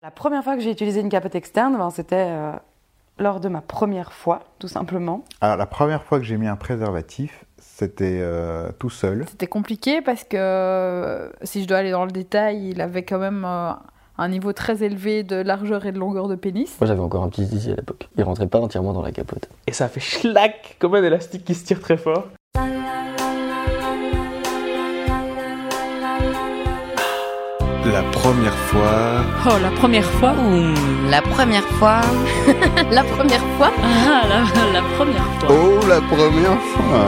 La première fois que j'ai utilisé une capote externe, ben, c'était euh, lors de ma première fois, tout simplement. Alors, la première fois que j'ai mis un préservatif, c'était euh, tout seul. C'était compliqué parce que, euh, si je dois aller dans le détail, il avait quand même euh, un niveau très élevé de largeur et de longueur de pénis. Moi j'avais encore un petit zizi à l'époque. Il rentrait pas entièrement dans la capote. Et ça fait schlac comme un élastique qui se tire très fort. La première fois. Oh, la première fois Mmh, la première fois. la première fois. Ah, la, la première fois. Oh, la première fois.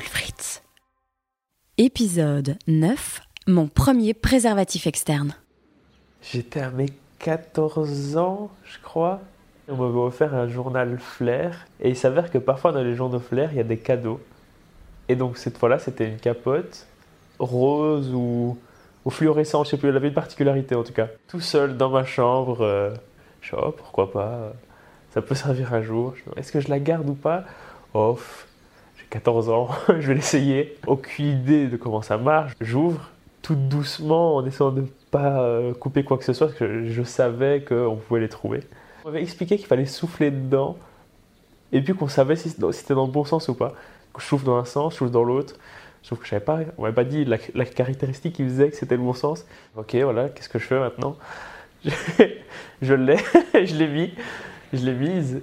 Fritz. Épisode 9 Mon premier préservatif externe. J'étais à mes 14 ans, je crois. On m'avait offert un journal Flair. Et il s'avère que parfois dans les journaux Flair, il y a des cadeaux. Et donc cette fois-là, c'était une capote rose ou, ou fluorescente, je sais plus, elle avait une particularité en tout cas. Tout seul dans ma chambre, euh, je suis oh, pourquoi pas, euh, ça peut servir un jour. Est-ce que je la garde ou pas? Oh, j'ai 14 ans, je vais l'essayer. Aucune idée de comment ça marche. J'ouvre tout doucement en essayant de ne pas euh, couper quoi que ce soit parce que je savais qu'on pouvait les trouver. On m'avait expliqué qu'il fallait souffler dedans et puis qu'on savait si c'était dans le bon sens ou pas. Je souffle dans un sens, je souffle dans l'autre. Sauf que je savais pas, on m'avait pas dit la, caractéristique qui faisait que c'était le bon sens. Ok, voilà, qu'est-ce que je fais maintenant Je, l'ai, je l'ai mis, je l'ai mise.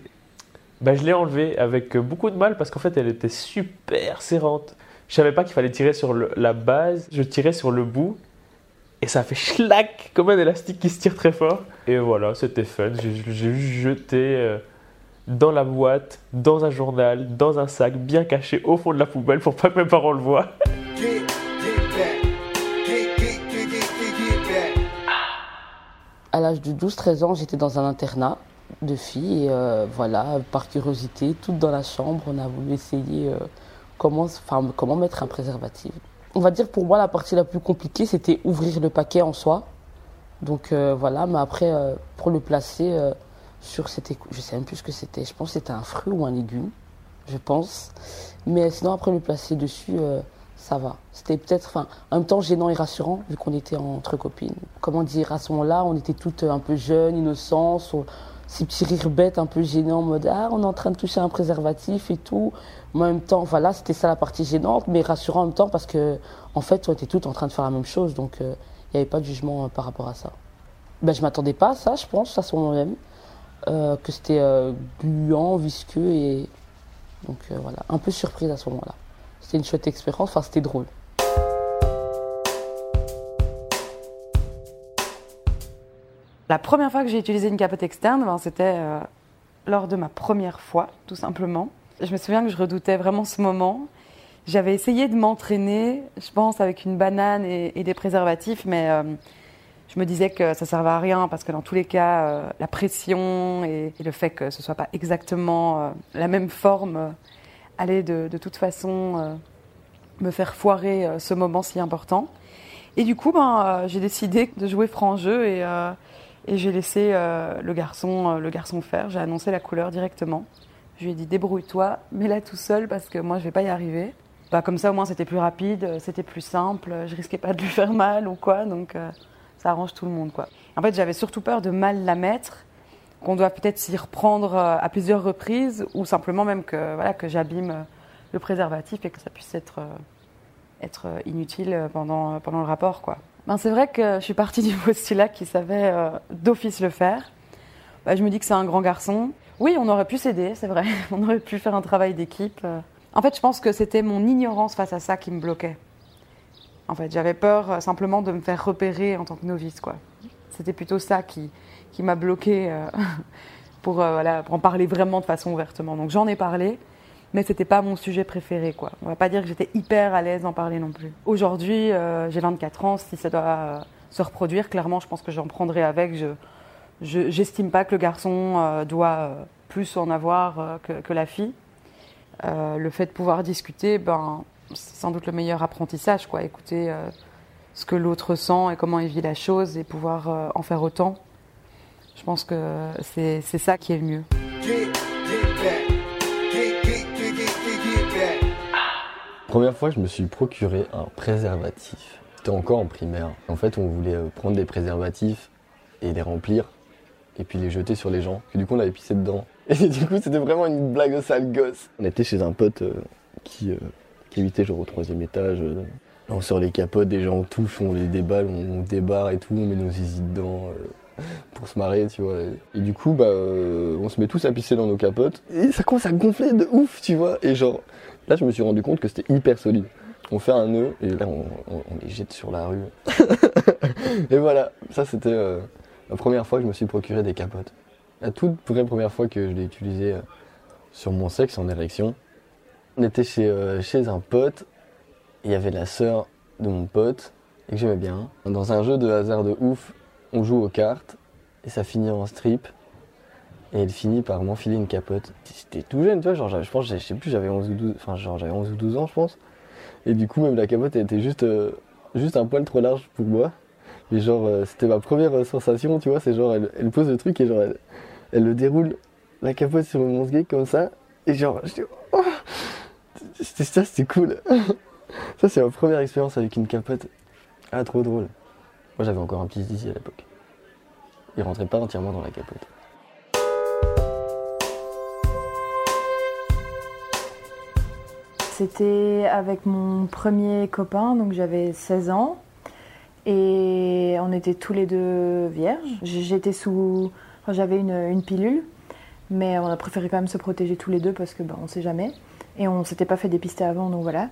Ben, je l'ai enlevée avec beaucoup de mal parce qu'en fait elle était super serrante. Je savais pas qu'il fallait tirer sur la base, je tirais sur le bout et ça fait schlac comme un élastique qui se tire très fort. Et voilà, c'était fun. J'ai juste jeté euh, dans la boîte, dans un journal, dans un sac bien caché au fond de la poubelle pour pas que mes parents le voient. À l'âge de 12-13 ans, j'étais dans un internat de filles et euh, voilà, par curiosité, toutes dans la chambre, on a voulu essayer euh, comment, comment mettre un préservatif. On va dire pour moi la partie la plus compliquée, c'était ouvrir le paquet en soi. Donc euh, voilà, mais après euh, pour le placer sur c'était, je sais même plus ce que c'était. Je pense que c'était un fruit ou un légume, je pense. Mais sinon après le placer dessus, euh, ça va. C'était peut-être, enfin, en même temps gênant et rassurant vu qu'on était entre copines. Comment dire, à ce moment-là, on était toutes un peu jeunes, innocentes, on- ces petits rires bêtes un peu gênants en mode ah on est en train de toucher un préservatif et tout. Mais en même temps, voilà, c'était ça la partie gênante, mais rassurant en même temps parce que en fait, on était toutes en train de faire la même chose, donc euh, il n'y avait pas de jugement euh, par rapport à ça. Ben, je m'attendais pas à ça, je pense, à ce moment même, euh, que c'était euh, gluant, visqueux et donc euh, voilà, un peu surprise à ce moment-là. C'était une chouette expérience, enfin c'était drôle. La première fois que j'ai utilisé une capote externe, ben, c'était lors de ma première fois, tout simplement. Je me souviens que je redoutais vraiment ce moment. J'avais essayé de m'entraîner, je pense, avec une banane et, des préservatifs, mais je me disais que ça servait à rien parce que dans tous les cas, euh, la pression et, le fait que ce soit pas exactement euh, la même forme euh, allait de, toute façon euh, me faire foirer ce moment si important. Et du coup, ben, j'ai décidé de jouer franc jeu et, et j'ai laissé le, garçon, le garçon faire. J'ai annoncé la couleur directement. Je lui ai dit débrouille-toi, mets-la tout seul parce que moi je vais pas y arriver. Bah, comme ça au moins c'était plus rapide, c'était plus simple, je risquais pas de lui faire mal ou quoi, donc ça arrange tout le monde quoi. En fait j'avais surtout peur de mal la mettre, qu'on doit peut-être s'y reprendre euh, à plusieurs reprises ou simplement même que, voilà, que j'abîme euh, le préservatif et que ça puisse être, euh, être inutile pendant, pendant le rapport quoi. Ben, c'est vrai que je suis partie du postulat qui savait d'office le faire. Bah, je me dis que c'est un grand garçon. Oui, on aurait pu s'aider, c'est vrai. On aurait pu faire un travail d'équipe. En fait, je pense que c'était mon ignorance face à ça qui me bloquait. En fait, j'avais peur euh, simplement de me faire repérer en tant que novice, quoi. C'était plutôt ça qui, qui m'a bloqué euh, pour, euh, pour en parler vraiment de façon ouvertement. Donc j'en ai parlé, mais c'était pas mon sujet préféré, quoi. On va pas dire que j'étais hyper à l'aise d'en parler non plus. Aujourd'hui, j'ai 24 ans. Si ça doit se reproduire, clairement, je pense que j'en prendrai avec. Je, je j'estime pas que le garçon doit plus en avoir que, que la fille. Le fait de pouvoir discuter, ben, sans doute le meilleur apprentissage, quoi. Écouter euh, ce que l'autre sent et comment il vit la chose et pouvoir euh, en faire autant. Je pense que c'est c'est ça qui est le mieux. Première fois, je me suis procuré un préservatif. C'était encore en primaire. En fait, on voulait euh, prendre des préservatifs et les remplir et puis les jeter sur les gens. Et du coup, on avait pissé dedans. Et du coup, c'était vraiment une blague de sale gosse. On était chez un pote euh, qui, euh, genre au troisième étage. euh. on sort les capotes, des gens touchent, on les déballe, on, on débarre et tout, on met nos zizi dedans euh, pour se marrer, tu vois. Et du coup, bah, euh, on se met tous à pisser dans nos capotes. Et ça commence à gonfler de ouf, tu vois. Et genre, là, je me suis rendu compte que c'était hyper solide. On fait un nœud et là, on, on- on les jette sur la rue. et voilà, ça c'était euh, la première fois que je me suis procuré des capotes. La toute vraie première fois que je l'ai utilisé euh, sur mon sexe en érection. On était chez, euh, chez un pote, il y avait la sœur de mon pote, et que j'aimais bien. Dans un jeu de hasard de ouf, on joue aux cartes, et ça finit en strip, et elle finit par m'enfiler une capote. J'étais tout jeune, tu vois, genre, je pense, je sais plus, j'avais 11 ou 12, enfin, genre, j'avais 11 ou 12 ans, je pense. Et du coup, même la capote, elle était juste, euh, juste un poil trop large pour moi. Et genre, euh, c'était ma première sensation, tu vois, c'est genre, elle, elle pose le truc et genre, elle, elle le déroule, la capote sur mon gay comme ça, et genre, je dis, oh, c'était ça, c'était cool. ça, c'est ma première expérience avec une capote. Ah, trop drôle. Moi, j'avais encore un petit zizi à l'époque. Il rentrait pas entièrement dans la capote. C'était avec mon premier copain, donc j'avais 16 ans. Et on était tous les deux vierges. J'étais sous. enfin, j'avais une, une pilule, mais on a préféré quand même se protéger tous les deux parce que bah, on sait jamais. Et on s'était pas fait dépister avant, donc voilà.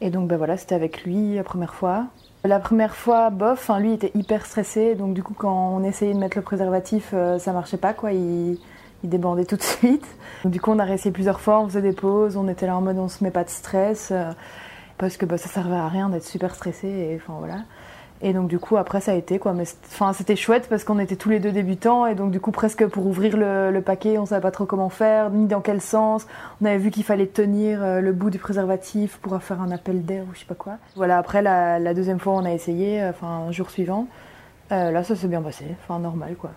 Et donc bah, voilà, c'était avec lui la première fois. La première fois, bof, enfin, lui était hyper stressé, donc du coup quand on essayait de mettre le préservatif, euh, ça marchait pas quoi. Il, il débandait tout de suite. Donc, du coup, on a réessayé plusieurs fois, on faisait des pauses, on était là en mode on se met pas de stress, euh, parce que bah, ça servait à rien d'être super stressé, et enfin voilà. Et donc du coup après ça a été quoi, mais enfin c'était chouette parce qu'on était tous les deux débutants et donc du coup presque pour ouvrir le, paquet on savait pas trop comment faire ni dans quel sens. On avait vu qu'il fallait tenir euh, le bout du préservatif pour faire un appel d'air ou je sais pas quoi. Voilà après la, la deuxième fois on a essayé, euh, enfin un jour suivant, Euh, là ça s'est bien passé, enfin normal quoi.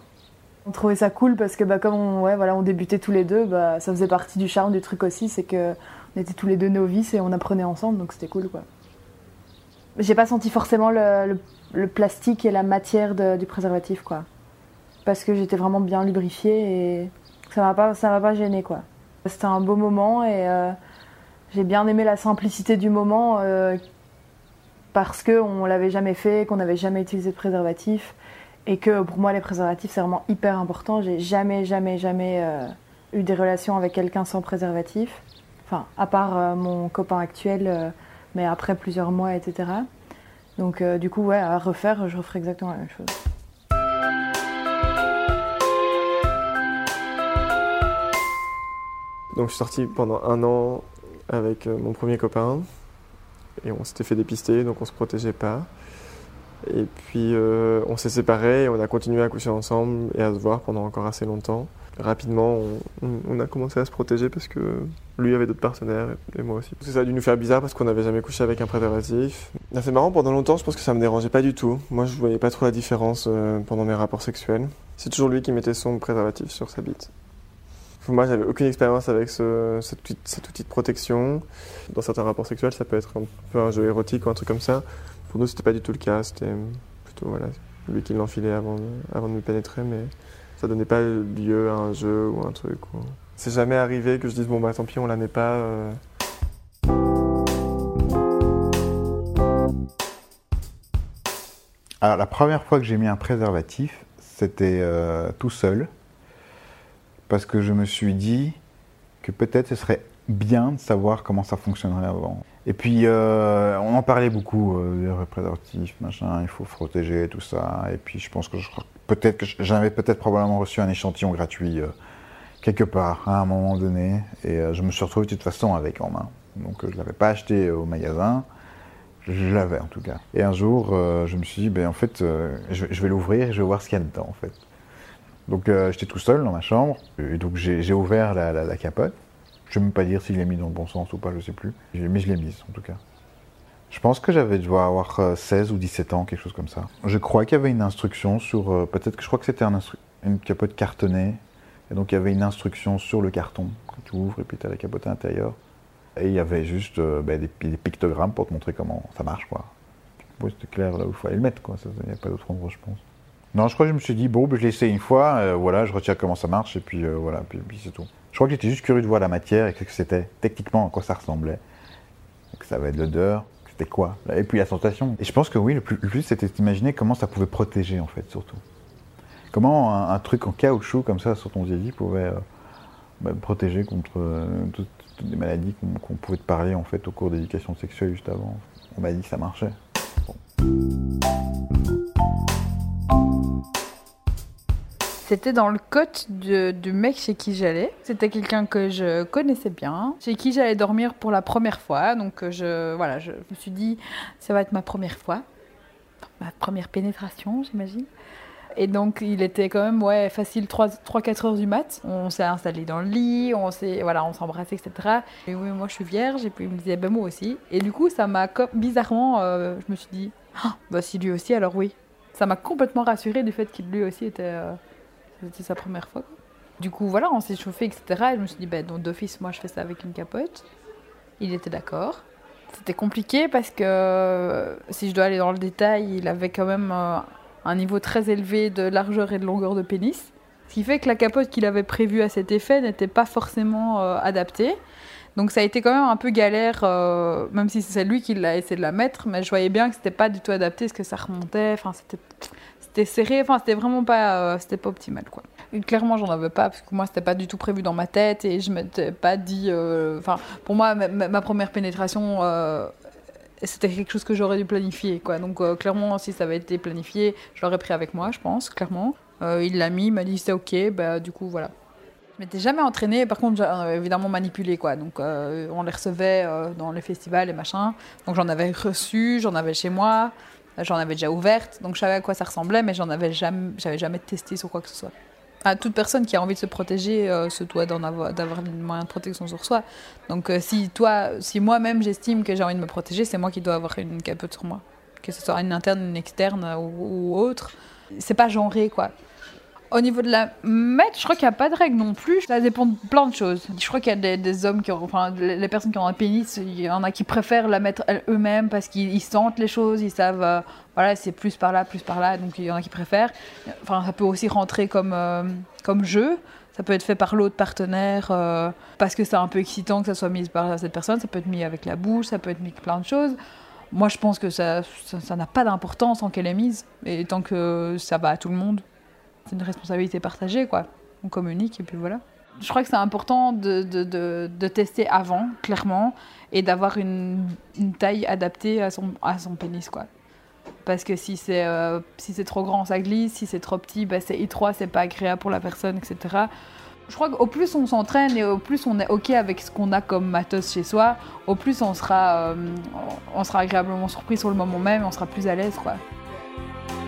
On trouvait ça cool parce que bah, comme on, ouais, voilà, on débutait tous les deux, bah, ça faisait partie du charme du truc aussi, c'est que on était tous les deux novices et on apprenait ensemble, donc c'était cool quoi. J'ai pas senti forcément le, le- plastique et la matière du préservatif quoi, parce que j'étais vraiment bien lubrifiée et ça m'a pas, ça m'a pas gêné quoi. C'était un beau moment et euh, j'ai bien aimé la simplicité du moment euh, parce que on l'avait jamais fait, qu'on n'avait jamais utilisé de préservatif et que pour moi les préservatifs c'est vraiment hyper important. J'ai jamais jamais jamais euh, eu des relations avec quelqu'un sans préservatif. Enfin, à part mon copain actuel, mais après plusieurs mois, etc. Donc euh, du coup, ouais, à refaire, je referais exactement la même chose. Donc je suis sorti pendant un an avec euh, mon premier copain et on s'était fait dépister donc on se protégeait pas. Et puis euh, on s'est séparés et on a continué à coucher ensemble et à se voir pendant encore assez longtemps. Rapidement on, a commencé à se protéger parce que lui avait d'autres partenaires et moi aussi. Ça a dû nous faire bizarre parce qu'on n'avait jamais couché avec un préservatif. C'est marrant, pendant longtemps je pense que ça me dérangeait pas du tout. Moi je voyais pas trop la différence euh, pendant mes rapports sexuels. C'est toujours lui qui mettait son préservatif sur sa bite. Moi, j'avais aucune expérience avec ce, cet, outil, de protection. Dans certains rapports sexuels, ça peut être un peu un jeu érotique ou un truc comme ça. Pour nous, c'était pas du tout le cas. C'était plutôt voilà, lui qui l'enfilait avant, avant de me pénétrer, mais ça donnait pas lieu à un jeu ou un truc. ou- C'est jamais arrivé que je dise bon bah tant pis, on la met pas. euh. Alors, la première fois que j'ai mis un préservatif, c'était euh, tout seul. Parce que je me suis dit que peut-être ce serait bien de savoir comment ça fonctionnerait avant. Et puis, euh, on en parlait beaucoup, euh, des préservatifs, machin, il faut protéger, tout ça. Et puis, je pense que je- peut-être que j'avais peut-être probablement reçu un échantillon gratuit euh, quelque part, à un moment donné. Et euh, je me suis retrouvé de toute façon avec en main. Donc, euh, je ne l'avais pas acheté au magasin. Je l'avais en tout cas. Et un jour, je me suis dit, ben, en fait, je, vais- je l'ouvrir et je vais voir ce qu'il y a dedans en fait. Donc j'étais tout seul dans ma chambre, et donc j'ai ouvert la, la- capote. Je ne vais même pas dire s'il l'ai mis dans le bon sens ou pas, je sais plus. Mais je l'ai mise en tout cas. Je pense que j'avais dû avoir euh, 16 ou 17 ans, quelque chose comme ça. Je crois qu'il y avait une instruction sur. euh, Peut-être que je crois que c'était un une capote cartonnée. Et donc il y avait une instruction sur le carton que tu ouvres et puis tu as la capote à l'intérieur. Et il y avait juste euh, ben, des, des pictogrammes pour te montrer comment ça marche, quoi. C'était clair là où il fallait le mettre, quoi. Il n'y a pas d'autre endroit, je pense. Non, je crois que je me suis dit, bon, ben, je l'ai essayé une fois, euh, voilà, je retiens comment ça marche, et puis euh, voilà, puis, c'est tout. Je crois que j'étais juste curieux de voir la matière et que c'était techniquement à quoi ça ressemblait. Que ça va être l'odeur, c'était quoi, et puis la sensation. Et je pense que oui, le plus, c'était d'imaginer comment ça pouvait protéger, en fait, surtout. Comment un, truc en caoutchouc comme ça sur ton zizi pouvait euh, bah, protéger contre euh, toutes, les maladies qu'on qu'on pouvait te parler, en fait, au cours d'éducation sexuelle juste avant. On m'a dit que ça marchait. C'était dans le cote du mec chez qui j'allais. C'était quelqu'un que je connaissais bien, chez qui j'allais dormir pour la première fois. Donc euh, je, voilà, je me suis dit, ça va être ma première fois, ma première pénétration, j'imagine. Et donc il était quand même ouais facile 3-4 heures du mat. On s'est installé dans le lit, on s'est voilà, on etc. Et oui moi je suis vierge et puis il me disait ben moi aussi. Et du coup ça m'a bizarrement, euh, je me suis dit Ah, bah si lui aussi alors oui. Ça m'a complètement rassurée du fait qu'il lui aussi était euh, c'était sa première fois. Du coup, voilà, on s'est chauffé, etc. Et je me suis dit, ben, d'office, moi, je fais ça avec une capote. Il était d'accord. C'était compliqué parce que, euh, si je dois aller dans le détail, il avait quand même euh, un niveau très élevé de largeur et de longueur de pénis. Ce qui fait que la capote qu'il avait prévue à cet effet n'était pas forcément euh, adaptée. Donc ça a été quand même un peu galère, même si c'est lui qui l'a essayé de la mettre, mais je voyais bien que c'était pas du tout adapté, parce que ça remontait, enfin c'était c'était serré, enfin c'était vraiment pas, euh, c'était pas optimal quoi. Clairement j'en avais pas parce que moi c'était pas du tout prévu dans ma tête et je m'étais pas dit, euh, enfin pour moi ma, première pénétration euh, c'était quelque chose que j'aurais dû planifier quoi. Donc clairement si ça avait été planifié je l'aurais pris avec moi je pense clairement. Il l'a mis, il m'a dit c'est ok, bah du coup voilà. Je m'étais jamais entraînée, par contre, évidemment manipulé, quoi. Donc, on les recevait dans les festivals et machin. Donc, j'en avais reçu, j'en avais chez moi, j'en avais déjà ouverte. Donc, je savais à quoi ça ressemblait, mais j'en avais jamais, j'avais jamais testé sur quoi que ce soit. À toute personne qui a envie de se protéger euh, se doit d'en avoir, d'avoir des moyens de protection sur soi. Donc, euh, si toi, si moi-même j'estime que j'ai envie de me protéger, c'est moi qui dois avoir une capote sur moi. Que ce soit une interne, une externe ou, ou autre. C'est pas genré, quoi. Au niveau de la mettre, je crois qu'il n'y a pas de règle non plus. Ça dépend de plein de choses. Je crois qu'il y a des, hommes qui enfin, les personnes qui ont un pénis, il y en a qui préfèrent la mettre eux-mêmes parce qu'ils ils sentent les choses, ils savent, euh, voilà, c'est plus par là, plus par là, donc il y en a qui préfèrent. Enfin, ça peut aussi rentrer comme, euh, comme jeu. Ça peut être fait par l'autre partenaire euh, parce que c'est un peu excitant que ça soit mis par cette personne. Ça peut être mis avec la bouche, ça peut être mis avec plein de choses. Moi, je pense que ça ça ça n'a pas d'importance en qu'elle est mise. Et tant que ça va à tout le monde, c'est une responsabilité partagée, quoi. On communique et puis voilà. Je crois que c'est important de, de, de, tester avant, clairement, et d'avoir une, une taille adaptée à son, à son pénis, quoi. Parce que si c'est euh, si trop grand, ça glisse. Si c'est trop petit, bah, c'est étroit, c'est pas agréable pour la personne, etc. Je crois qu'au plus on s'entraîne et au plus on est OK avec ce qu'on a comme matos chez soi, au plus on sera, euh, on sera agréablement surpris sur le moment même on sera plus à l'aise, quoi.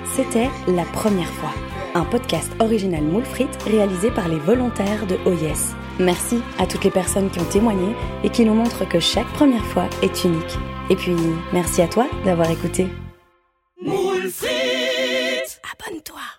C'était La Première fois, un podcast original Moule Frites réalisé par les volontaires de OYES. Merci à toutes les personnes qui ont témoigné et qui nous montrent que chaque première fois est unique. Et puis, merci à toi d'avoir écouté. Moule frites Abonne-toi